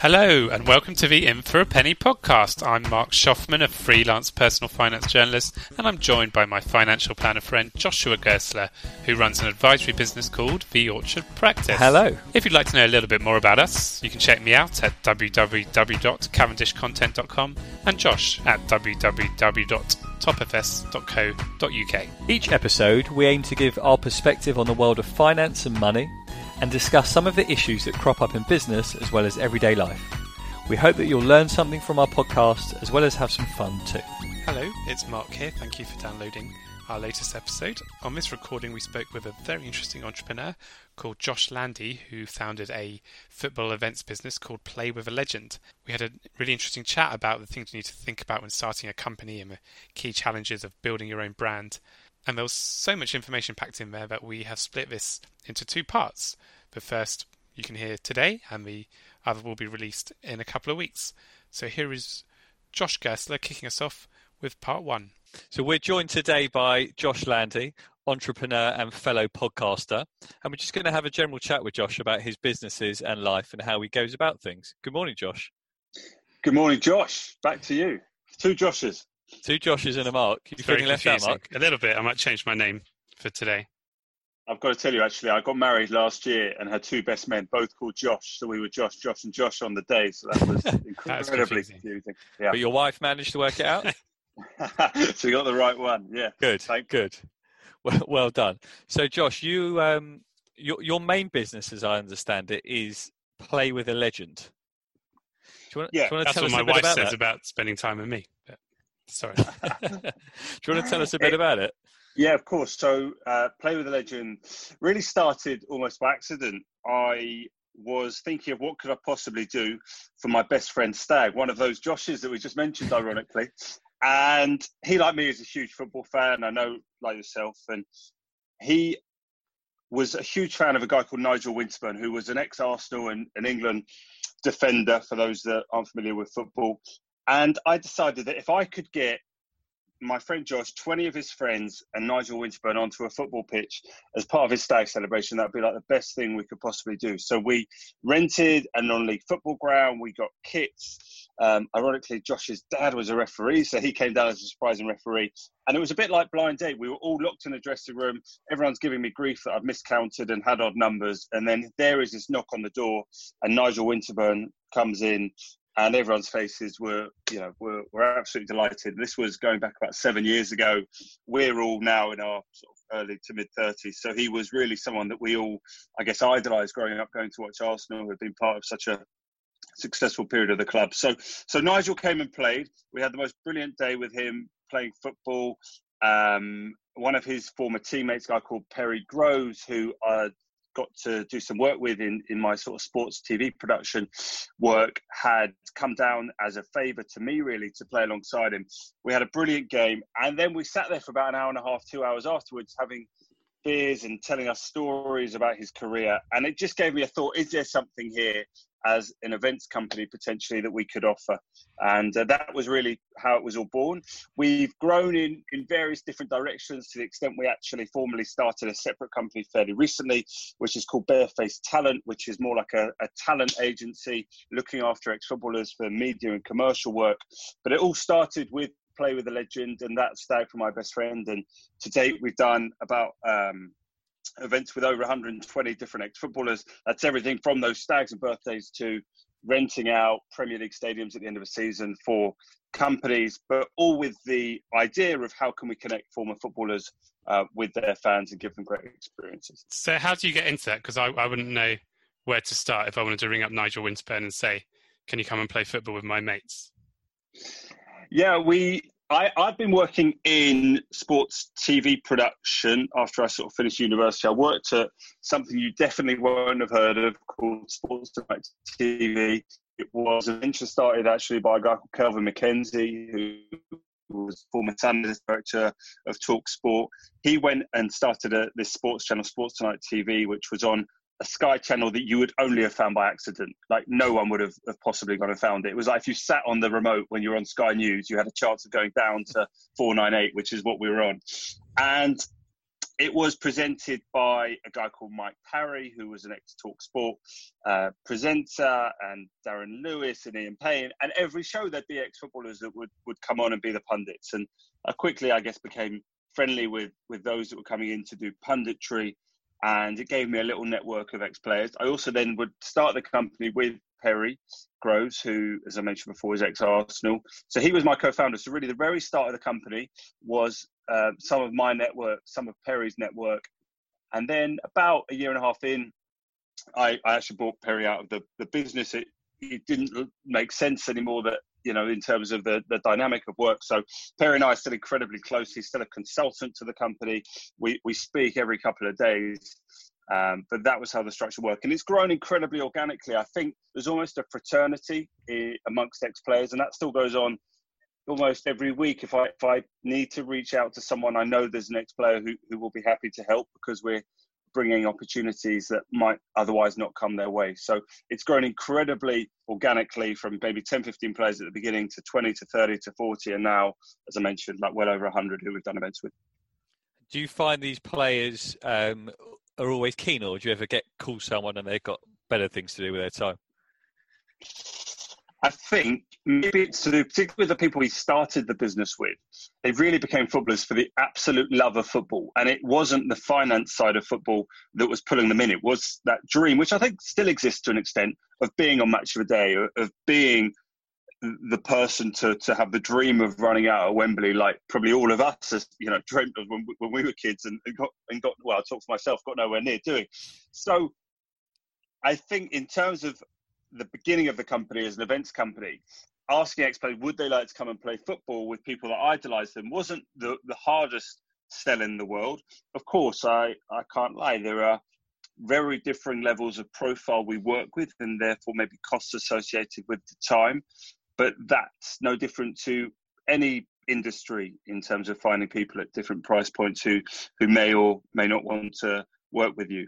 Hello, and welcome to the In for a Penny podcast. I'm Mark Schaffman, a freelance personal finance journalist, and I'm joined by my financial planner friend Joshua Gersler, who runs an advisory business called The Orchard Practice. Hello. If you'd like to know a little bit more about us, you can check me out at www.cavendishcontent.com and Josh at www.topfs.co.uk. Each episode, we aim to give our perspective on the world of finance and money and discuss some of the issues that crop up in business as well as everyday life. We hope that you'll learn something from our podcast as well as have some fun too. Hello, it's Mark here. Thank you for downloading our latest episode. On this recording, we spoke with a very interesting entrepreneur called Josh Landy, who founded a football events business called Play with a Legend. We had a really interesting chat about the things you need to think about when starting a company and the key challenges of building your own brand. And there was so much information packed in there that we have split this into two parts. The first you can hear today, and the other will be released in a couple of weeks. So here is Josh Gersler kicking us off with part one. So we're joined today by Josh Landy, entrepreneur and fellow podcaster, and we're just going to have a general chat with Josh about his businesses and life and how he goes about things. Good morning, Josh. Good morning, Josh. Back to you. Two Joshes. Two Joshes and a Mark. You It's very feeling left out. Mark? A little bit. I might change my name for today. I've got to tell you, actually, I got married last year and had two best men, both called Josh. So we were Josh, Josh, and Josh on the day. So that was incredibly confusing. confusing. Yeah. But your wife managed to work it out? so you got the right one. Yeah. Good, Thank- good. Well, well done. So, Josh, you um, your your main business, as I understand it, is play with a legend. Do you want, Yeah, do you want to That's tell what us my wife about says that? about spending time with me. But, sorry. do you want to tell us a bit about it? Yeah, of course. So, uh, Play with a Legend really started almost by accident. I was thinking of what could I possibly do for my best friend Stag, one of those Joshes that we just mentioned, ironically. And he, like me, is a huge football fan. I know, like yourself, and he was a huge fan of a guy called Nigel Winterburn, who was an ex-Arsenal and, and England defender. For those that aren't familiar with football, and I decided that if I could get my friend Josh, 20 of his friends, and Nigel Winterburn onto a football pitch as part of his stag celebration. That'd be like the best thing we could possibly do. So we rented a non league football ground, we got kits. Um, ironically, Josh's dad was a referee, so he came down as a surprising referee. And it was a bit like blind date. We were all locked in a dressing room. Everyone's giving me grief that I've miscounted and had odd numbers. And then there is this knock on the door, and Nigel Winterburn comes in and everyone's faces were, you know, were, were absolutely delighted. This was going back about seven years ago. We're all now in our sort of early to mid thirties, so he was really someone that we all, I guess, idolised growing up, going to watch Arsenal, who had been part of such a successful period of the club. So, so Nigel came and played. We had the most brilliant day with him playing football. Um, one of his former teammates, a guy called Perry Groves, who I got to do some work with in, in my sort of sports TV production work, had come down as a favour to me, really, to play alongside him. We had a brilliant game, and then we sat there for about an hour and a half, two hours afterwards, having beers and telling us stories about his career. And it just gave me a thought: is there something here as an events company potentially that we could offer? And uh, that was really how it was all born. We've grown in in various different directions to the extent we actually formally started a separate company fairly recently, which is called Barefaced Talent, which is more like a, a talent agency looking after ex-footballers for media and commercial work. But it all started with play with a legend, and that's Stag for my best friend. And to date, we've done about um, events with over 120 different ex-footballers. That's everything from those stags and birthdays to renting out Premier League stadiums at the end of a season for companies, but all with the idea of how can we connect former footballers uh, with their fans and give them great experiences. So, how do you get into that? Because I, I wouldn't know where to start if I wanted to ring up Nigel Winterburn and say, "Can you come and play football with my mates?" Yeah, we. I, I've been working in sports TV production after I sort of finished university. I worked at something you definitely won't have heard of called Sports Tonight TV. It was an venture started actually by a guy called Kelvin MacKenzie, who was former Sanders director of Talk Sport. He went and started a, this sports channel, Sports Tonight TV, which was on a Sky channel that you would only have found by accident. Like no one would have, have possibly gone and found it. It was like if you sat on the remote when you were on Sky News, you had a chance of going down to 498, which is what we were on. And it was presented by a guy called Mike Parry, who was an ex Talk Sport uh, presenter, and Darren Lewis and Ian Payne. And every show there'd be ex footballers that would, would come on and be the pundits. And I quickly, I guess, became friendly with, with those that were coming in to do punditry. And it gave me a little network of ex players. I also then would start the company with Perry Groves, who, as I mentioned before, is ex Arsenal. So he was my co founder. So, really, the very start of the company was uh, some of my network, some of Perry's network. And then about a year and a half in, I, I actually bought Perry out of the, the business. It, it didn't make sense anymore that, you know, in terms of the, the dynamic of work. So Perry and I are still incredibly close. He's still a consultant to the company. We, we speak every couple of days. Um, but that was how the structure worked. And it's grown incredibly organically. I think there's almost a fraternity eh, amongst ex players, and that still goes on almost every week if I if I need to reach out to someone, I know there's an ex player who, who will be happy to help because we're bringing opportunities that might otherwise not come their way. So it's grown incredibly organically from maybe 10, 15 players at the beginning to 20 to 30 to 40, and now, as I mentioned, like well over 100 who we've done events with. Do you find these players um, are always keen, or do you ever get call someone and they've got better things to do with their time? I think maybe it's to do, particularly with the people we started the business with, they really became footballers for the absolute love of football. And it wasn't the finance side of football that was pulling them in. It was that dream, which I think still exists to an extent, of being on match of a day, of being the person to, to have the dream of running out at Wembley, like probably all of us, as, you know, dreamed of when, when we were kids and, and got, and got, well, I talk for myself, got nowhere near doing. So I think in terms of the beginning of the company as an events company, asking ex-players would they like to come and play football with people that idolise them wasn't the, the hardest sell in the world. Of course, I, I can't lie. There are very differing levels of profile we work with, and therefore maybe costs associated with the time. But that's no different to any industry in terms of finding people at different price points who who may or may not want to work with you.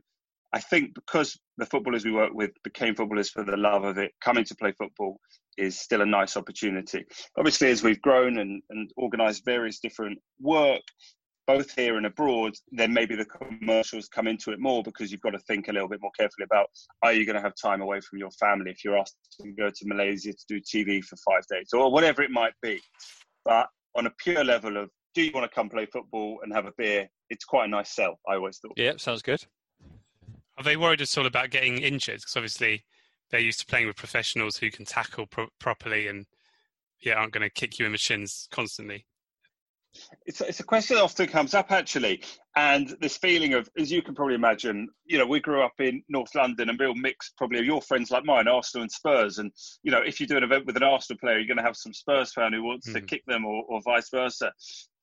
I think because the footballers we work with became footballers for the love of it, coming to play football is still a nice opportunity. Obviously, as we've grown and, and organised various different work, both here and abroad, then maybe the commercials come into it more because you've got to think a little bit more carefully about are you going to have time away from your family if you're asked to go to Malaysia to do TV for five days or whatever it might be. But on a pure level of do you want to come play football and have a beer? It's quite a nice sell, I always thought. Yeah, sounds good. Are they worried at all about getting injured? Because obviously they're used to playing with professionals who can tackle pro- properly and yeah, aren't going to kick you in the shins constantly. It's, it's a question that often comes up actually, and this feeling of, as you can probably imagine, you know, we grew up in North London, and real mix probably of your friends like mine, Arsenal and Spurs, and you know, if you do an event with an Arsenal player, you're going to have some Spurs fan who wants mm. to kick them, or, or vice versa.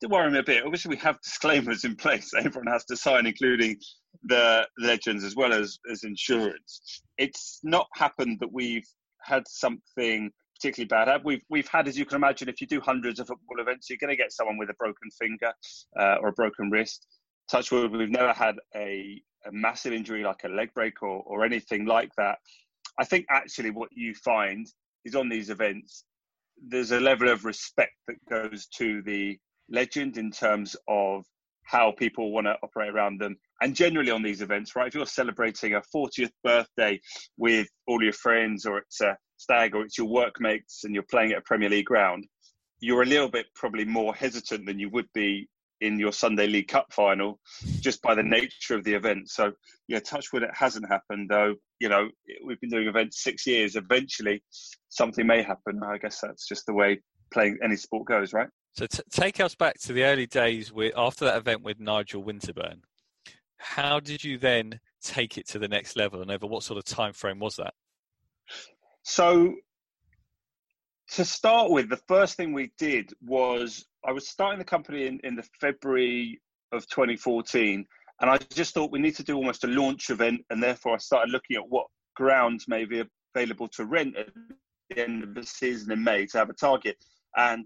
Do worry me a bit. Obviously, we have disclaimers in place that everyone has to sign, including the legends as well as as insurance. It's not happened that we've had something particularly bad. We've we've had, as you can imagine, if you do hundreds of football events, you're going to get someone with a broken finger uh, or a broken wrist. Touchwood, we've never had a, a massive injury like a leg break or, or anything like that. I think actually what you find is on these events, there's a level of respect that goes to the legend in terms of how people want to operate around them. And generally on these events, right, if you're celebrating a 40th birthday with all your friends or it's a stag or it's your workmates and you're playing at a Premier League ground, you're a little bit probably more hesitant than you would be in your Sunday League Cup final, just by the nature of the event. So, yeah, touch wood, it hasn't happened though. You know, we've been doing events six years. Eventually, something may happen. I guess that's just the way playing any sport goes, right? So, t- take us back to the early days with after that event with Nigel Winterburn. How did you then take it to the next level, and over what sort of time frame was that? So, to start with, the first thing we did was I was starting the company in, in the February of 2014, and I just thought we need to do almost a launch event, and therefore I started looking at what grounds may be available to rent at the end of the season in May to have a target, and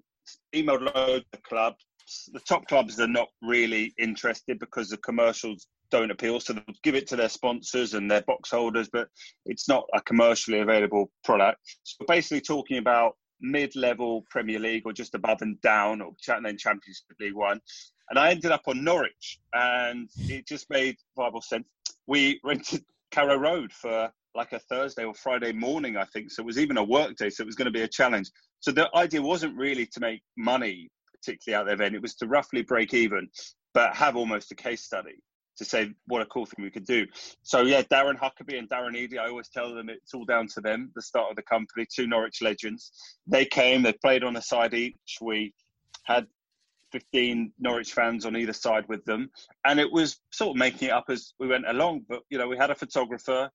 emailed loads of clubs. The top clubs are not really interested because the commercials don't appeal. So they'll give it to their sponsors and their box holders, but it's not a commercially available product. So we're basically talking about mid-level Premier League or just above and down, or then Champions League one. And I ended up on Norwich, and it just made viable sense. We rented Carrow Road for like a Thursday or Friday morning, I think. So it was even a work day, so it was going to be a challenge. So the idea wasn't really to make money, particularly out of the event. It was to roughly break even, but have almost a case study to say what a cool thing we could do. So yeah, Darren Huckerby and Darren Eadie, I always tell them it's all down to them, the start of the company, two Norwich legends. They came, they played on a side each. We had 15 Norwich fans on either side with them. And it was sort of making it up as we went along. But, you know, we had a photographer,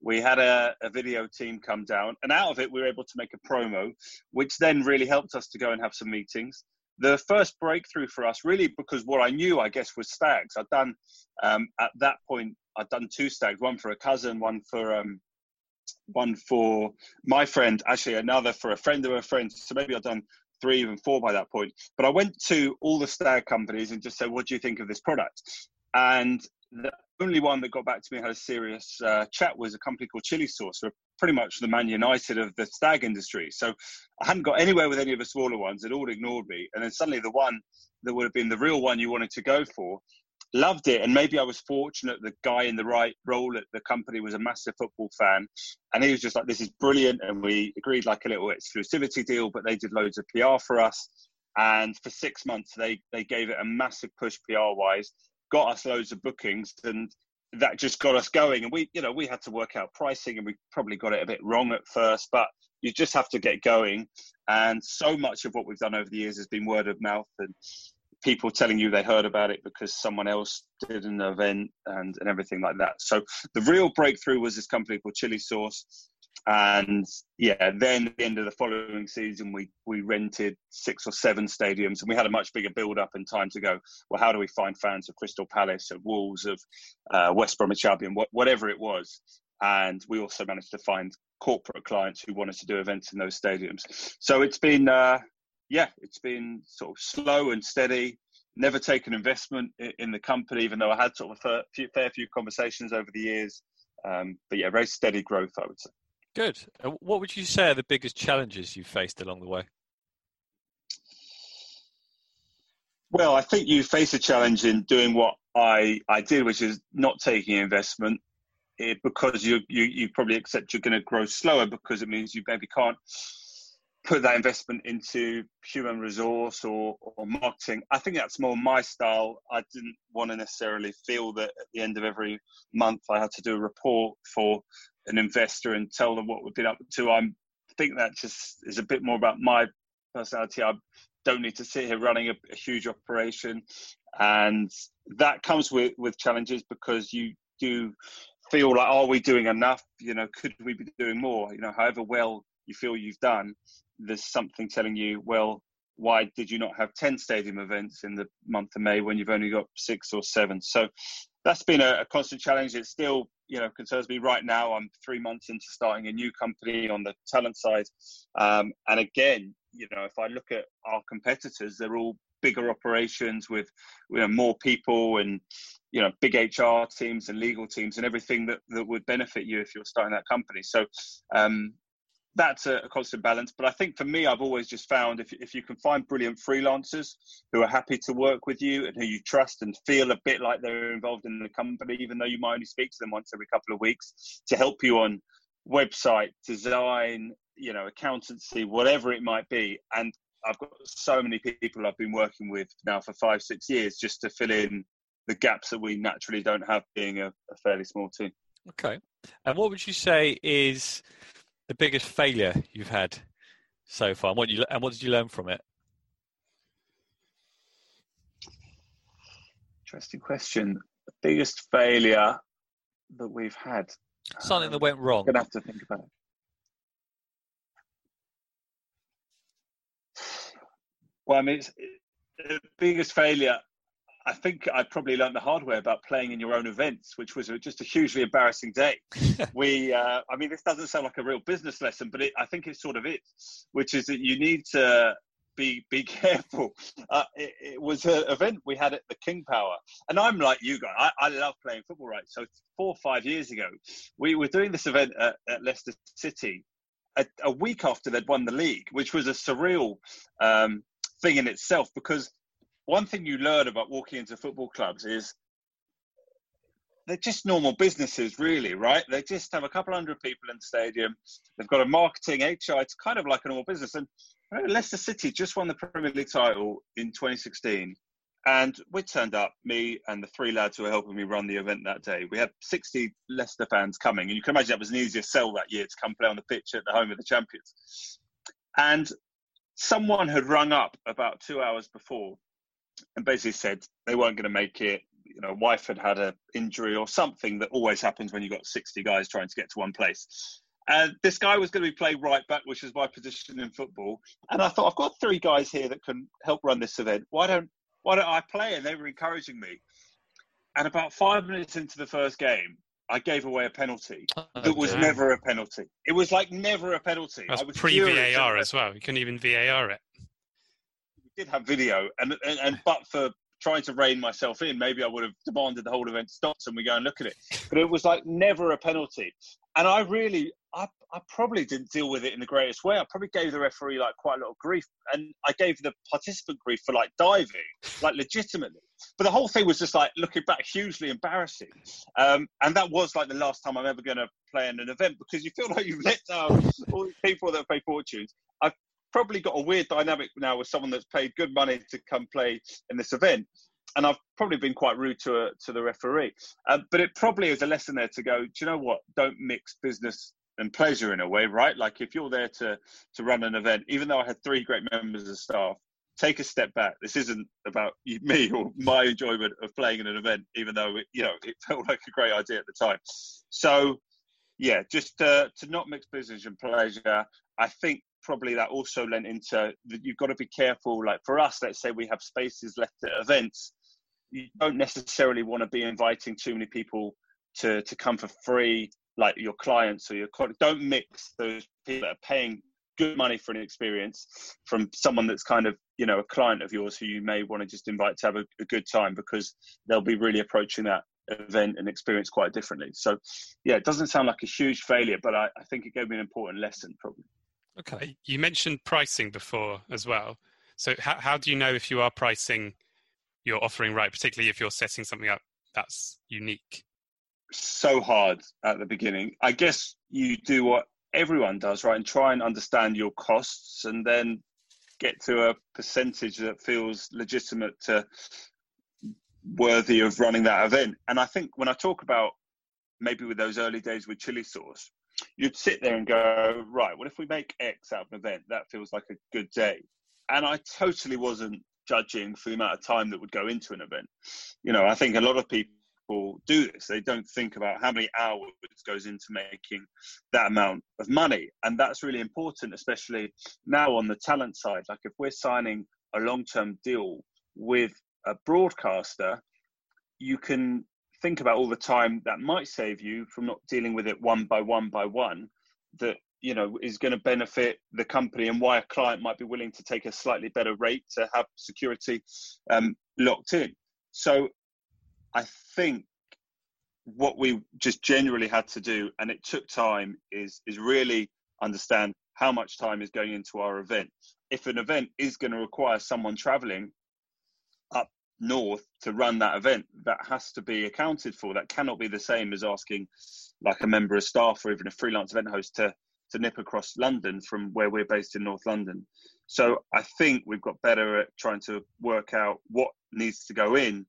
we had a, a, video team come down, and out of it, we were able to make a promo, which then really helped us to go and have some meetings. The first breakthrough for us, really, because what I knew, I guess, was stags. I'd done, um, at that point, I'd done two stags, one for a cousin, one for um, one for my friend, actually another for a friend of a friend. So maybe I'd done three, even four by that point. But I went to all the stag companies and just said, "What do you think of this product?" And the only one that got back to me had a serious uh, chat was a company called Chillisauce, who are pretty much the Man United of the stag industry. So I hadn't got anywhere with any of the smaller ones; they'd all ignored me. And then suddenly, the one that would have been the real one you wanted to go for loved it. And maybe i was fortunate the guy in the right role at the company was a massive football fan. And he was just like this is brilliant. And we agreed like a little exclusivity deal but they did loads of pr for us. And for six months they they gave it a massive push pr wise got us loads of bookings and that just got us going. And we you know we had to work out pricing and we probably got it a bit wrong at first but you just have to get going. And so much of what we've done over the years has been word of mouth and people telling you they heard about it because someone else did an event and, and everything like that. So the real breakthrough was this company called Chillisauce. And yeah, then at the end of the following season, we, we rented six or seven stadiums and we had a much bigger build up and time to go, well, how do we find fans of Crystal Palace, of Wolves, of uh, West Bromwich Albion, wh- whatever it was. And we also managed to find corporate clients who wanted to do events in those stadiums. So it's been, uh, yeah, it's been sort of slow and steady. Never taken investment in the company, even though I had sort of a fair, fair few conversations over the years. Um, but yeah, very steady growth, I would say. Good. What would you say are the biggest challenges you've faced along the way? Well, I think you face a challenge in doing what I, I did, which is not taking investment because you, you, you probably accept you're going to grow slower because it means you maybe can't put that investment into human resource or, or marketing. I think that's more my style. I didn't want to necessarily feel that at the end of every month I had to do a report for an investor and tell them what we've been up to. I think that just is a bit more about my personality. I don't need to sit here running a, a huge operation, and that comes with with challenges because you do feel like, are we doing enough? You know, could we be doing more? You know, however well you feel you've done, there's something telling you, well, why did you not have 10 stadium events in the month of May when you've only got six or seven? So that's been a, a, constant challenge. It still, you know, concerns me right now. I'm three months into starting a new company on the talent side. Um, and again, you know, if I look at our competitors, they're all bigger operations with you know, more people and you know big HR teams and legal teams and everything that, that would benefit you if you're starting that company. So um, that's a, a, constant balance. But I think for me, I've always just found if, if you can find brilliant freelancers who are happy to work with you and who you trust and feel a bit like they're involved in the company, even though you might only speak to them once every couple of weeks, to help you on website design, you know, accountancy, whatever it might be. And I've got so many people I've been working with now for five, six years just to fill in the gaps that we naturally don't have being a, a fairly small team. Okay. And what would you say is the biggest failure you've had so far, and what you and what did you learn from it? Interesting question. The biggest failure that we've had. Something that um, went wrong. I'm gonna have to think about it. Well, I mean, it's, the biggest failure I think I probably learned the hard way about playing in your own events, which was just a hugely embarrassing day. we, uh, I mean, this doesn't sound like a real business lesson, but it, I think it sort of is, which is that you need to be be careful. Uh, it, it, was an event we had at the King Power, and I'm like you guys. I, I love playing football, right? So four or five years ago, we were doing this event at, at Leicester City, a, a, week after they'd won the league, which was a surreal um, thing in itself. Because one thing you learn about walking into football clubs is they're just normal businesses, really, right? They just have a couple hundred people in the stadium. They've got a marketing, HR. It's kind of like a normal business. And Leicester City just won the Premier League title in 2016. And we turned up, me and the three lads who were helping me run the event that day. We had 60 Leicester fans coming. And you can imagine that was an easier sell that year to come play on the pitch at the home of the champions. And someone had rung up about two hours before and basically said they weren't going to make it you know, wife had had an injury or something that always happens when you've got 60 guys trying to get to one place. And this guy was going to be playing right back, which is my position in football. And I thought, I've got three guys here that can help run this event. Why don't why don't I play? And they were encouraging me. And about five minutes into the first game, I gave away a penalty oh, that was damn. never a penalty. It was like never a penalty. That's pre VAR as well. You couldn't even VAR it. Did have video, and, and, and but for trying to rein myself in, maybe I would have demanded the whole event stops and we go and look at it. But it was like never a penalty. And I really, I, I probably didn't deal with it in the greatest way. I probably gave the referee like quite a lot of grief, and I gave the participant grief for like diving, like legitimately. But the whole thing was just like looking back, hugely embarrassing. Um, and that was like the last time I'm ever going to play in an event because you feel like you've let down all these people that pay fortunes. I've probably got a weird dynamic now with someone that's paid good money to come play in this event. And I've probably been quite rude to a, to the referee, um, but it probably is a lesson there to go. Do you know what? Don't mix business and pleasure in a way, right? Like if you're there to to run an event, even though I had three great members of staff, take a step back. This isn't about me or my enjoyment of playing in an event, even though it, you know it felt like a great idea at the time. So, yeah, just uh, to not mix business and pleasure. I think probably that also lent into that you've got to be careful. Like for us, let's say we have spaces left at events, you don't necessarily want to be inviting too many people to to come for free, like your clients or your don't mix those people that are paying good money for an experience from someone that's kind of you know a client of yours who you may want to just invite to have a, a good time because they'll be really approaching that event and experience quite differently. So, yeah, it doesn't sound like a huge failure, but I, I think it gave me an important lesson probably. Okay. You mentioned pricing before as well. So how how do you know if you are pricing your offering right, particularly if you're setting something up that's unique? So hard at the beginning. I guess you do what everyone does, right? And try and understand your costs and then get to a percentage that feels legitimate to worthy of running that event. And I think when I talk about maybe with those early days with Chillisauce, you'd sit there and go, right, well, if we make X out of an event, that feels like a good day. And I totally wasn't judging for the amount of time that would go into an event. You know, I think a lot of people do this. They don't think about how many hours goes into making that amount of money. And that's really important, especially now on the talent side. Like if we're signing a long term deal with a broadcaster, you can think about all the time that might save you from not dealing with it one by one by one that you know is going to benefit the company and why a client might be willing to take a slightly better rate to have security um, locked in. So i think what we just generally had to do and it took time is is really understand how much time is going into our event. If an event is going to require someone traveling north to run that event that has to be accounted for that cannot be the same as asking like a member of staff or even a freelance event host to to nip across london from where we're based in north london. So i think we've got better at trying to work out what needs to go in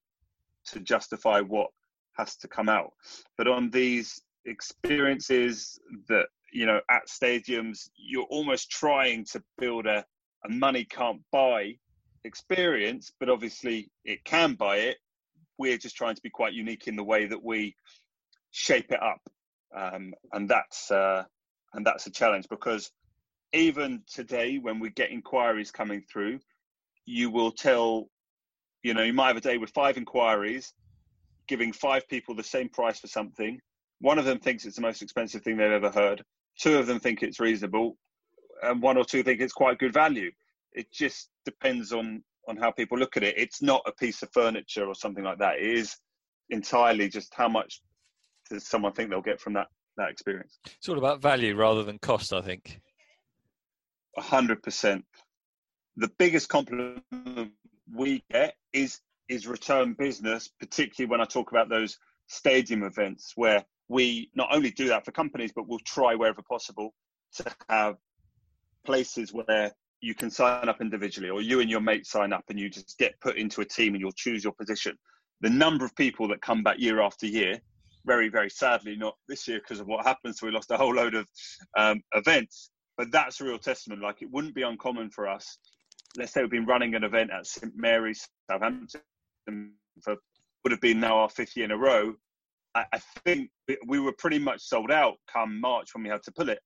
to justify what has to come out. But on these experiences that you know at stadiums you're almost trying to build a, a money can't buy experience, but obviously it can buy it. We're just trying to be quite unique in the way that we shape it up, um, and that's uh, and that's a challenge because even today, when we get inquiries coming through, you will tell, you know, you might have a day with five inquiries, giving five people the same price for something. One of them thinks it's the most expensive thing they've ever heard. Two of them think it's reasonable, and one or two think it's quite good value. It just depends on on how people look at it. It's not a piece of furniture or something like that. It is entirely just how much does someone think they'll get from that that experience. It's all about value rather than cost, I think. A hundred percent. The biggest compliment we get is is return business, particularly when I talk about those stadium events where we not only do that for companies, but we'll try wherever possible to have places where you can sign up individually or you and your mate sign up and you just get put into a team and you'll choose your position. The number of people that come back year after year, very, very sadly, not this year because of what happened. So we lost a whole load of um, events, but that's a real testament. Like it wouldn't be uncommon for us. Let's say we've been running an event at St Mary's, Southampton, for would have been now our fifth year in a row. I, I think we were pretty much sold out come March when we had to pull it.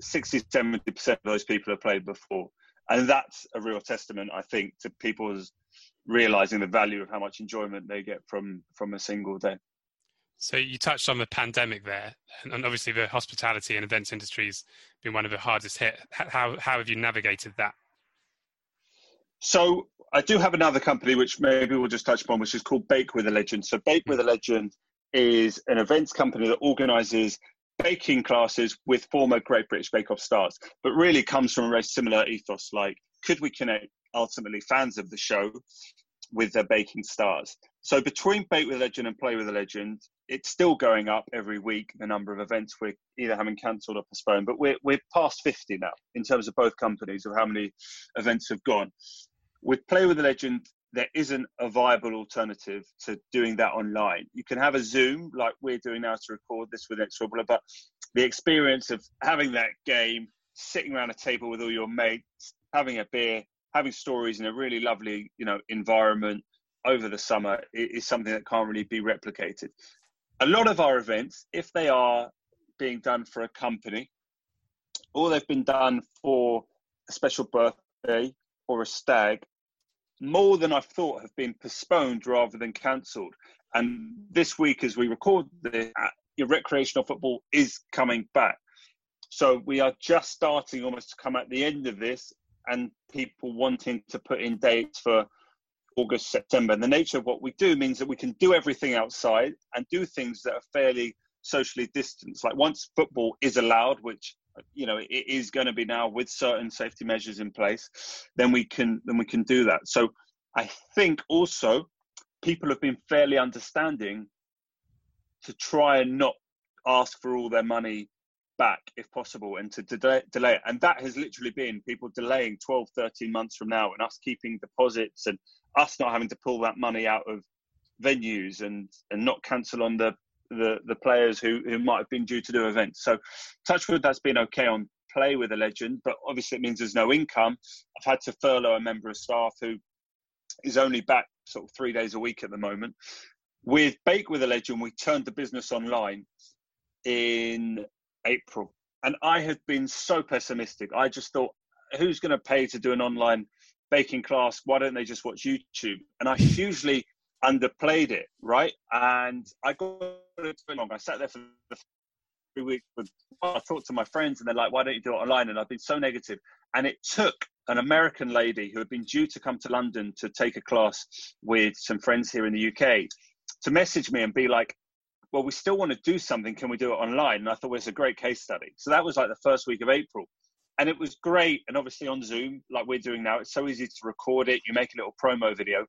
60 70% of those people have played before. And that's a real testament, I think, to people's realizing the value of how much enjoyment they get from from a single day. So you touched on the pandemic there, and obviously the hospitality and events industry has been one of the hardest hit. How how have you navigated that? So I do have another company which maybe we'll just touch upon, which is called Bake with a Legend. So Bake with a Legend is an events company that organises baking classes with former Great British Bake Off stars, but really comes from a very similar ethos. Like, could we connect ultimately fans of the show with their baking stars? So between Bake with a Legend and Play with a Legend, it's still going up every week. The number of events we're either having cancelled or postponed, but we're we're past fifty now in terms of both companies of how many events have gone. With Play with a Legend, there isn't a viable alternative to doing that online. You can have a Zoom like we're doing now to record this with Extra but the experience of having that game, sitting around a table with all your mates, having a beer, having stories in a really lovely, you know, environment over the summer is something that can't really be replicated. A lot of our events, if they are being done for a company, or they've been done for a special birthday or a stag, more than I thought have been postponed rather than cancelled. And this week, as we record this, your recreational football is coming back. So we are just starting almost to come at the end of this, and people wanting to put in dates for August, September. And the nature of what we do means that we can do everything outside and do things that are fairly socially distanced. Like once football is allowed, which you know it is going to be now with certain safety measures in place then we can then we can do that. So i think also people have been fairly understanding to try and not ask for all their money back if possible and to delay, delay it. And that has literally been people delaying 12 13 months from now and us keeping deposits and us not having to pull that money out of venues and and not cancel on the the the players who who might have been due to do events. So, touchwood, that's been okay on play with a legend, but obviously it means there's no income. I've had to furlough a member of staff who is only back sort of three days a week at the moment. With Bake with a Legend, we turned the business online in April. And I had been so pessimistic. I just thought, who's going to pay to do an online baking class? Why don't they just watch YouTube? And I hugely underplayed it, right? And I got it too long. I sat there for the three weeks. With, I talked to my friends, and they're like, "Why don't you do it online?" And I've been so negative. And it took an American lady who had been due to come to London to take a class with some friends here in the UK to message me and be like, "Well, we still want to do something. Can we do it online?" And I thought it was a great case study. So that was like the first week of April. And it was great. And obviously on Zoom, like we're doing now, it's so easy to record it. You make a little promo video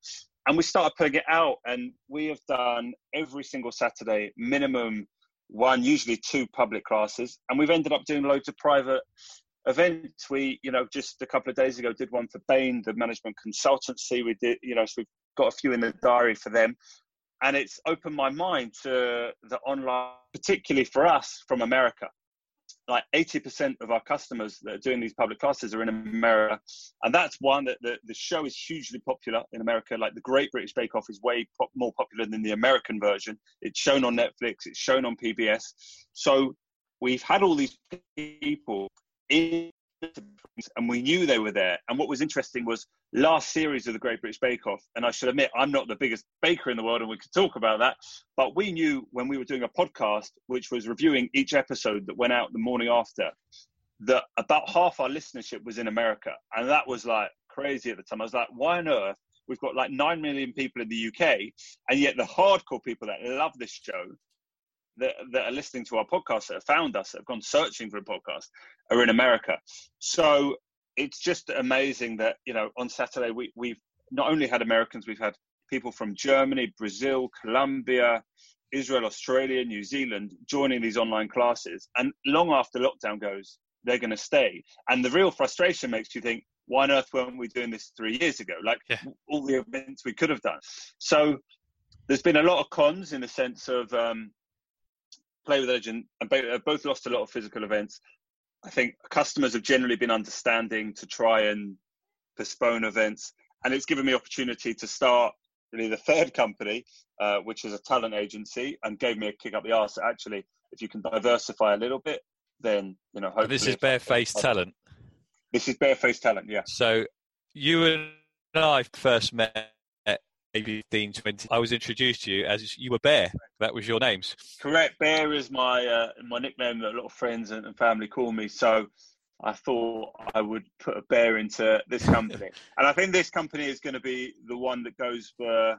and we started putting it out and we have done every single saturday minimum one usually two public classes. And we've ended up doing loads of private events. We you know just a couple of days ago did one for bain the management consultancy we did you know so we've got a few in the diary for them. And it's opened my mind to the online particularly for us from america like 80% of our customers that are doing these public classes are in America. And that's one that the, the show is hugely popular in America. Like the Great British Bake Off is way more popular than the American version. It's shown on Netflix, it's shown on PBS. So we've had all these people in and we knew they were there. And what was interesting was last series of the Great British Bake Off, and I should admit I'm not the biggest baker in the world, and we could talk about that. But we knew when we were doing a podcast, which was reviewing each episode that went out the morning after, that about half our listenership was in America, and that was like crazy at the time. I was like, why on earth? We've got like 9 million people in the UK, and yet the hardcore people that love this show, that, that are listening to our podcast, that have found us, that have gone searching for a podcast, are in America. So it's just amazing that, you know, on Saturday, we, we've not only had Americans, we've had people from Germany, Brazil, Colombia, Israel, Australia, New Zealand joining these online classes. And long after lockdown goes, they're going to stay. And the real frustration makes you think, why on earth weren't we doing this three years ago? Like yeah. all the events we could have done. So there's been a lot of cons in the sense of um, Play with Legend, and both lost a lot of physical events. I think customers have generally been understanding to try and postpone events, and it's given me opportunity to start really the third company, uh, which is a talent agency, and gave me a kick up the arse. Actually, if you can diversify a little bit, then you know. This is barefaced talent. This is barefaced talent. Yeah. So you and I first met maybe 15, 20. I was introduced to you as you were Bear. That was your names. Correct. Bear is my uh, my nickname that a lot of friends and family call me. So I thought I would put a bear into this company. and I think this company is going to be the one that goes for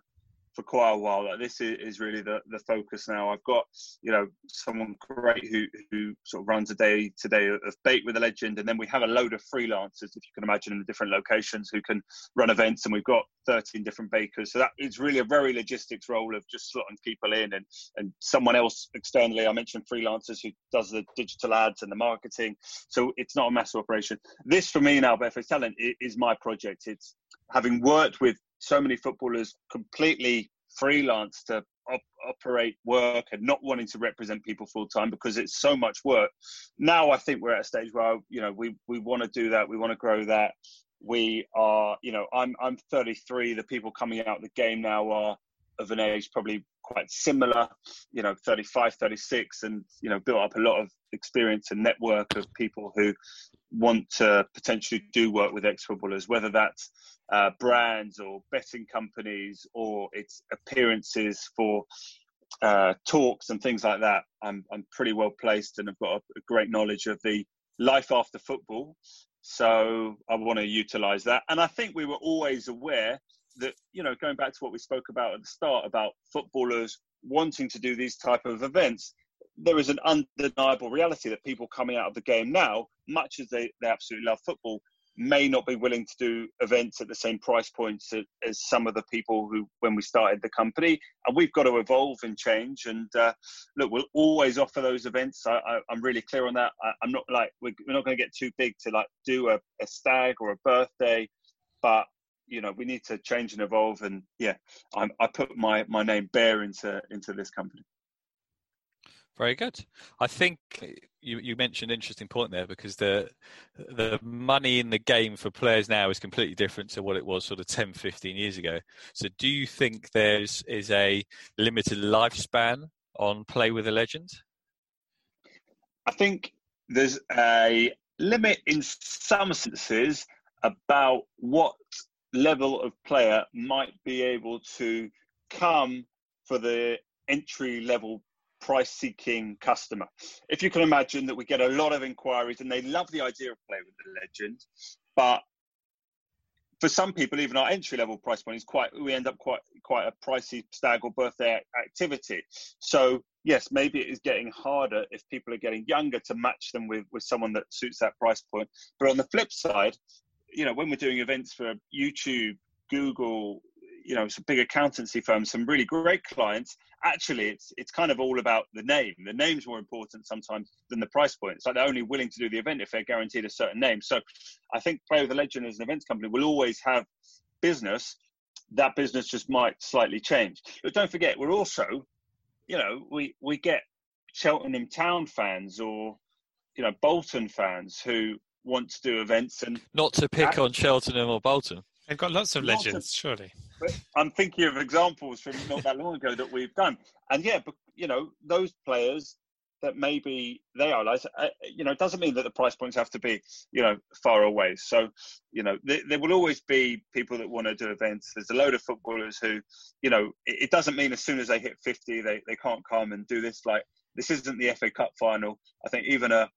for quite a while. Like this is, really the, the focus now. I've got you know someone great who who sort of runs a day to day of bake with a legend, and then we have a load of freelancers, if you can imagine, in the different locations who can run events, and we've got 13 different bakers. So that is really a very logistics role of just slotting people in, and and someone else externally. I mentioned freelancers who does the digital ads and the marketing. So it's not a massive operation. This for me now, Barefaced Talent, is my project. It's having worked with so many footballers completely freelance to op- operate work and not wanting to represent people full time because it's so much work. Now I think we're at a stage where you know we we want to do that. We want to grow that. We are you know I'm I'm 33. The people coming out of the game now are of an age probably quite similar you know 35 36 and you know built up a lot of experience and network of people who want to potentially do work with ex footballers whether that's uh, brands or betting companies or its appearances for uh, talks and things like that, I'm, I'm pretty well placed and I've got a, great knowledge of the life after football. So I want to utilize that. And I think we were always aware that, you know, going back to what we spoke about at the start about footballers wanting to do these type of events, there is an undeniable reality that people coming out of the game now, much as they, they absolutely love football, may not be willing to do events at the same price points as some of the people who when we started the company. And we've got to evolve and change. And uh, look we'll always offer those events. I, am really clear on that. I, am not like we're, not going to get too big to like do a, a stag or a birthday. But you know we need to change and evolve. And yeah I'm, i put my my name bear into into this company very good. I think you, you mentioned an interesting point there because the the money in the game for players now is completely different to what it was sort of 10, 15 years ago. So do you think there's is a limited lifespan on play with a legend? I think there's a limit in some senses about what level of player might be able to come for the entry level price seeking customer. If you can imagine that we get a lot of inquiries and they love the idea of play with the legend, but for some people, even our entry level price point is quite, we end up quite, quite a pricey stag or birthday activity. So yes, maybe it is getting harder if people are getting younger to match them with, with someone that suits that price point. But on the flip side, you know, when we're doing events for YouTube, Google, you know some big accountancy firms some really great clients actually it's it's kind of all about the name. The name's more important sometimes than the price point. It's like they're only willing to do the event if they're guaranteed a certain name. So i think play with a legend as an events company will always have business. That business just might slightly change. But don't forget we're also you know we we get cheltenham town fans or you know bolton fans who want to do events and not to pick on cheltenham or bolton They've got lots of lots legends, of, surely. I'm thinking of examples from not that long ago that we've done, and yeah, but you know those players that maybe they are like, uh, you know, it doesn't mean that the price points have to be, you know, far away. So, you know, there, there will always be people that want to do events. There's a load of footballers who, you know, it, it doesn't mean as soon as they hit 50, they, they can't come and do this. Like, this isn't the FA Cup final. I think even a,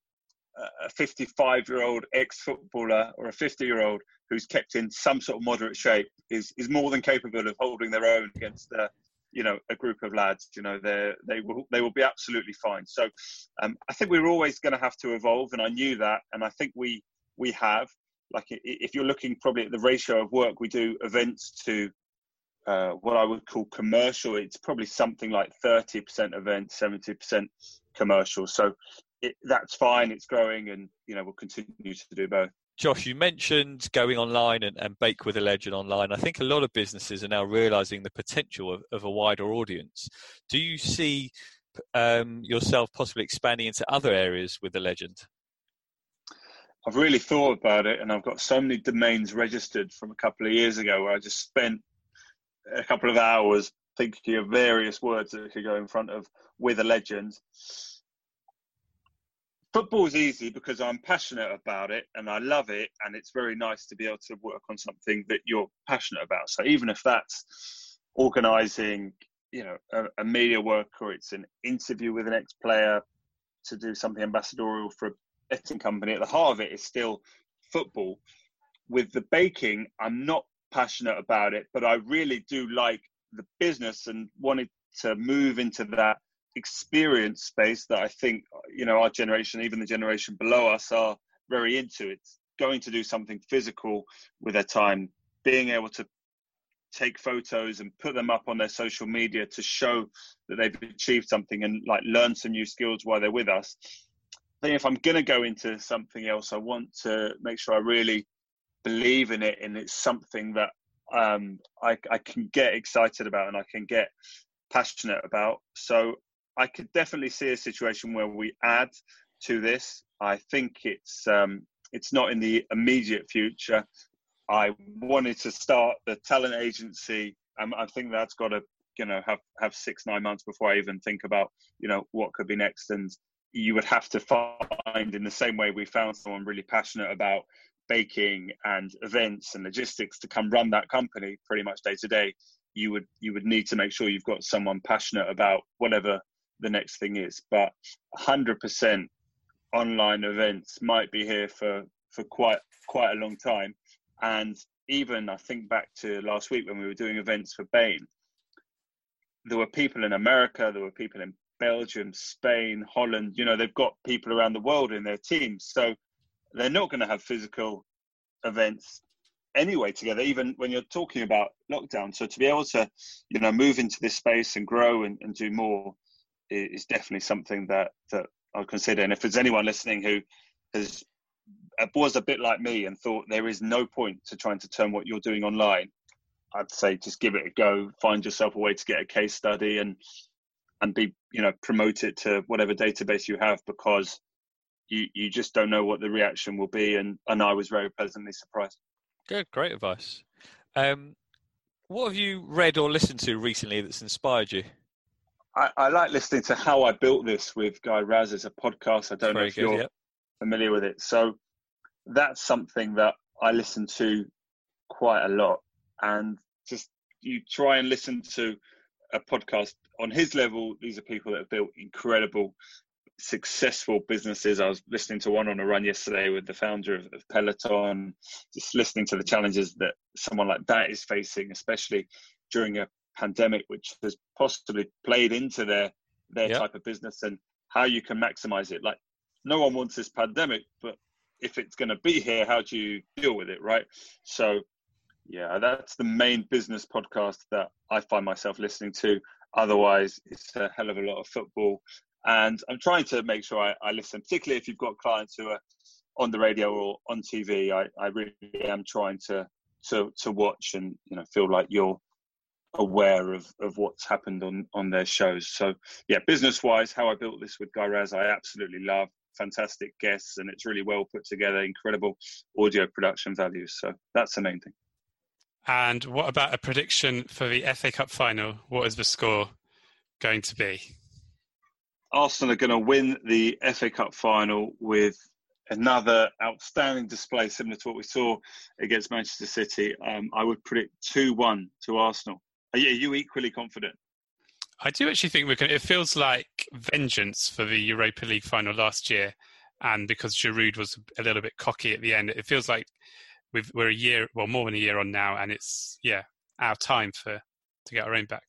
a 55 year old ex footballer or a 50 year old who's kept in some sort of moderate shape is is more than capable of holding their own against a you know a group of lads. You know they they will they will be absolutely fine. So um, I think we're always going to have to evolve, and I knew that, and I think we we have. Like if you're looking probably at the ratio of work we do events to uh, what I would call commercial, it's probably something like 30% events, 70% commercial. So it, that's fine. It's growing, and you know we'll continue to do both. Josh, you mentioned going online and, and, bake with a legend online. I think a lot of businesses are now realizing the potential of, of a wider audience. Do you see um, yourself possibly expanding into other areas with the legend? I've really thought about it, and I've got so many domains registered from a couple of years ago where I just spent a couple of hours thinking of various words that could go in front of with a legend football's easy because I'm passionate about it and I love it, and it's very nice to be able to work on something that you're passionate about. So even if that's organising, you know, a, a, media work or it's an interview with an ex-player to do something ambassadorial for a betting company, at the heart of it is still football. With the baking, I'm not passionate about it, but I really do like the business and wanted to move into that experience space that I think you know our generation, even the generation below us, are very into. It's going to do something physical with their time, being able to take photos and put them up on their social media to show that they've achieved something and like learn some new skills while they're with us. I think if I'm going to go into something else, I want to make sure I really believe in it and it's something that um, I, I can get excited about and I can get passionate about. So I could definitely see a situation where we add to this. I think it's um, it's not in the immediate future. I wanted to start the talent agency. I think that's got to you know have have six nine months before I even think about you know what could be next. And you would have to find in the same way we found someone really passionate about baking and events and logistics to come run that company pretty much day to day you would you would need to make sure you've got someone passionate about whatever the next thing is. But 100% online events might be here for for quite quite a long time. And even I think back to last week when we were doing events for Bain, there were people in America, there were people in Belgium, Spain, Holland. You know, they've got people around the world in their teams, so they're not going to have physical events anyway together even when you're talking about lockdown so to be able to you know move into this space and grow and, and do more is definitely something that that I'll consider. And if there's anyone listening who has uh, was a bit like me and thought there is no point to trying to turn what you're doing online, I'd say just give it a go. Find yourself a way to get a case study and and be you know promote it to whatever database you have because you you just don't know what the reaction will be. And and I was very pleasantly surprised. Good, great advice. Um, what have you read or listened to recently that's inspired you? I, I, like listening to How I Built This with Guy Raz as a podcast. I don't know if good, you're familiar with it. So that's something that I listen to quite a lot. And just you try and listen to a podcast on his level. These are people that have built incredible, successful businesses. I was listening to one on a run yesterday with the founder of, of Peloton, just listening to the challenges that someone like that is facing, especially during a pandemic, which has possibly played into their their yep. type of business and how you can maximize it. Like no one wants this pandemic, but if it's going to be here, how do you deal with it, right? So, yeah, that's the main business podcast that I find myself listening to. Otherwise, it's a hell of a lot of football, and I'm trying to make sure I, I listen, particularly if you've got clients who are on the radio or on TV. I, I really am trying to to to watch and you know feel like you're aware of, of what's happened on, on their shows. So yeah, business wise, how I built this with Guy Raz, I absolutely love. Fantastic guests, and it's really well put together. Incredible audio production values. So that's the main thing. And what about a prediction for the FA Cup final? What is the score going to be? Arsenal are going to win the FA Cup final with another outstanding display similar to what we saw against Manchester City. Um, I would predict 2 1 to Arsenal. Are you, are you equally confident? I do actually think we can. It feels like vengeance for the Europa League final last year. and because Giroud was a little bit cocky at the end, it feels like we've, we're a year, well, more than a year on now, and it's yeah, our time for to get our own back,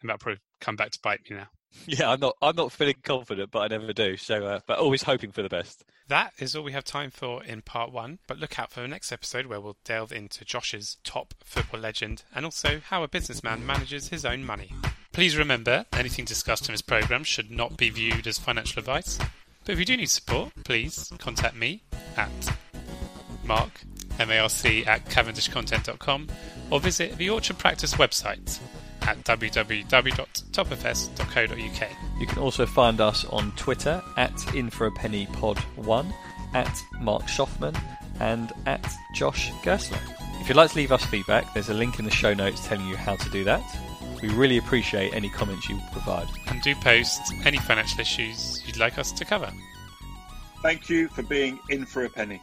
and that'll probably come back to bite me now. Yeah, I'm not. I'm not feeling confident, but I never do. So, uh, but always hoping for the best. That is all we have time for in part one. But look out for the next episode where we'll delve into Josh's top football legend and also how a businessman manages his own money. Please remember, anything discussed in this program should not be viewed as financial advice. But if you do need support, please contact me at Marc M-A-R-C at cavendishcontent.com or visit the Orchard Practice website at www.topfs.co.uk. You can also find us on Twitter at InForAPennyPod1, at Marc Schaffman, and at Josh Gersler. If you'd like to leave us feedback, there's a link in the show notes telling you how to do that. We really appreciate any comments you provide. And do post any financial issues you'd like us to cover. Thank you for being in for a penny.